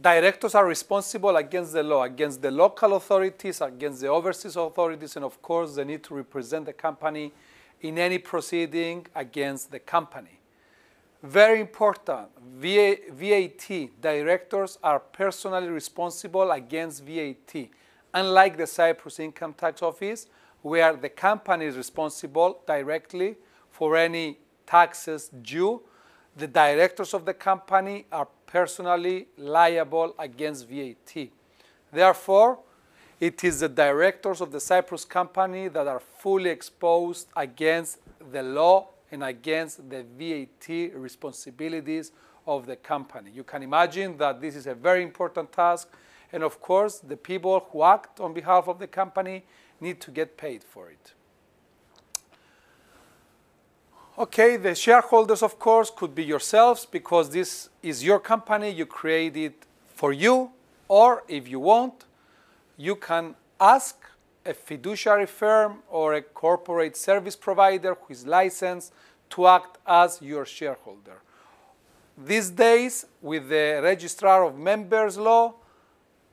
directors are responsible against the law, against the local authorities, against the overseas authorities, and of course, they need to represent the company in any proceeding against the company. Very important, VAT directors are personally responsible against VAT, unlike the Cyprus Income Tax Office, where the company is responsible directly for any taxes due. The directors of the company are personally liable against VAT. Therefore, it is the directors of the Cyprus company that are fully exposed against the law and against the VAT responsibilities of the company. You can imagine that this is a very important task, and of course, the people who act on behalf of the company need to get paid for it. Okay, the shareholders, of course, could be yourselves because this is your company, you create it for you, or if you want, you can ask a fiduciary firm or a corporate service provider who is licensed to act as your shareholder. These days, with the Registrar of Members law,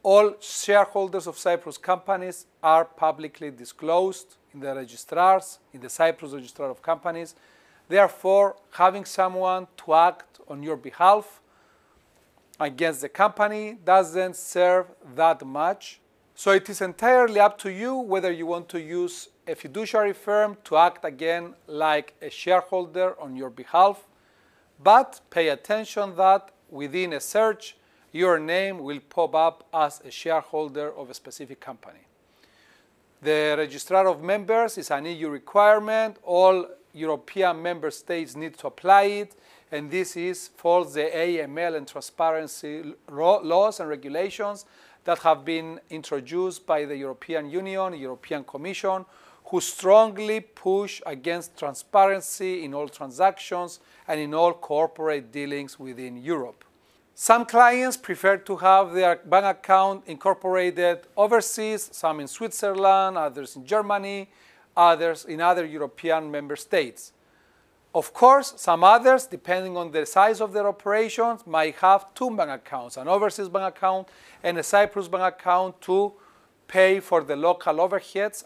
all shareholders of Cyprus companies are publicly disclosed in the registrars, in the Cyprus Registrar of Companies. Therefore, having someone to act on your behalf against the company doesn't serve that much so it is entirely up to you whether you want to use a fiduciary firm to act again like a shareholder on your behalf, but pay attention that within a search, your name will pop up as a shareholder of a specific company. The registrar of members is an EU requirement. All European member states need to apply it, and this is for the AML and transparency laws and regulations that have been introduced by the European Union, European Commission, who strongly push against transparency in all transactions and in all corporate dealings within Europe. Some clients prefer to have their bank account incorporated overseas, some in Switzerland, others in Germany, others in other European member states. Of course, some others, depending on the size of their operations, might have two bank accounts, an overseas bank account and a Cyprus bank account to pay for the local overheads,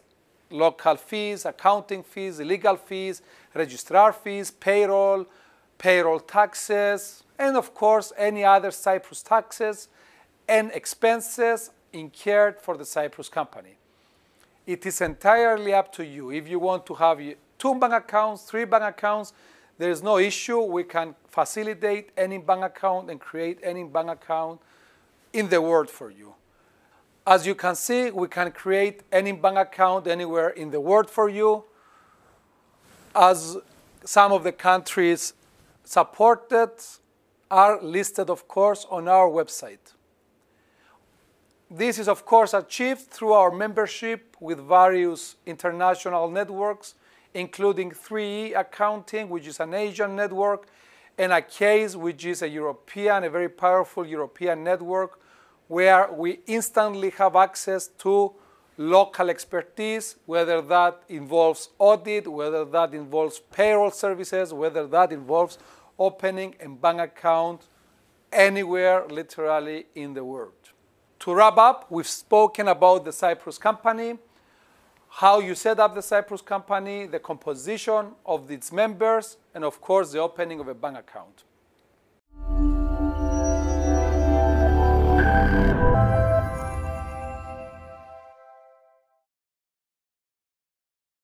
local fees, accounting fees, legal fees, registrar fees, payroll, payroll taxes, and of course, any other Cyprus taxes and expenses incurred for the Cyprus company. It is entirely up to you. If you want to have two bank accounts, three bank accounts, there is no issue. We can facilitate any bank account and create any bank account in the world for you. As you can see, we can create any bank account anywhere in the world for you. As some of the countries supported are listed, of course, on our website. This is, of course, achieved through our membership with various international networks including 3E Accounting, which is an Asian network, and ACAIS, which is a European, a very powerful European network, where we instantly have access to local expertise, whether that involves audit, whether that involves payroll services, whether that involves opening a bank account anywhere, literally, in the world. To wrap up, we've spoken about the Cyprus company, how you set up the Cyprus company, the composition of its members, and of course, the opening of a bank account.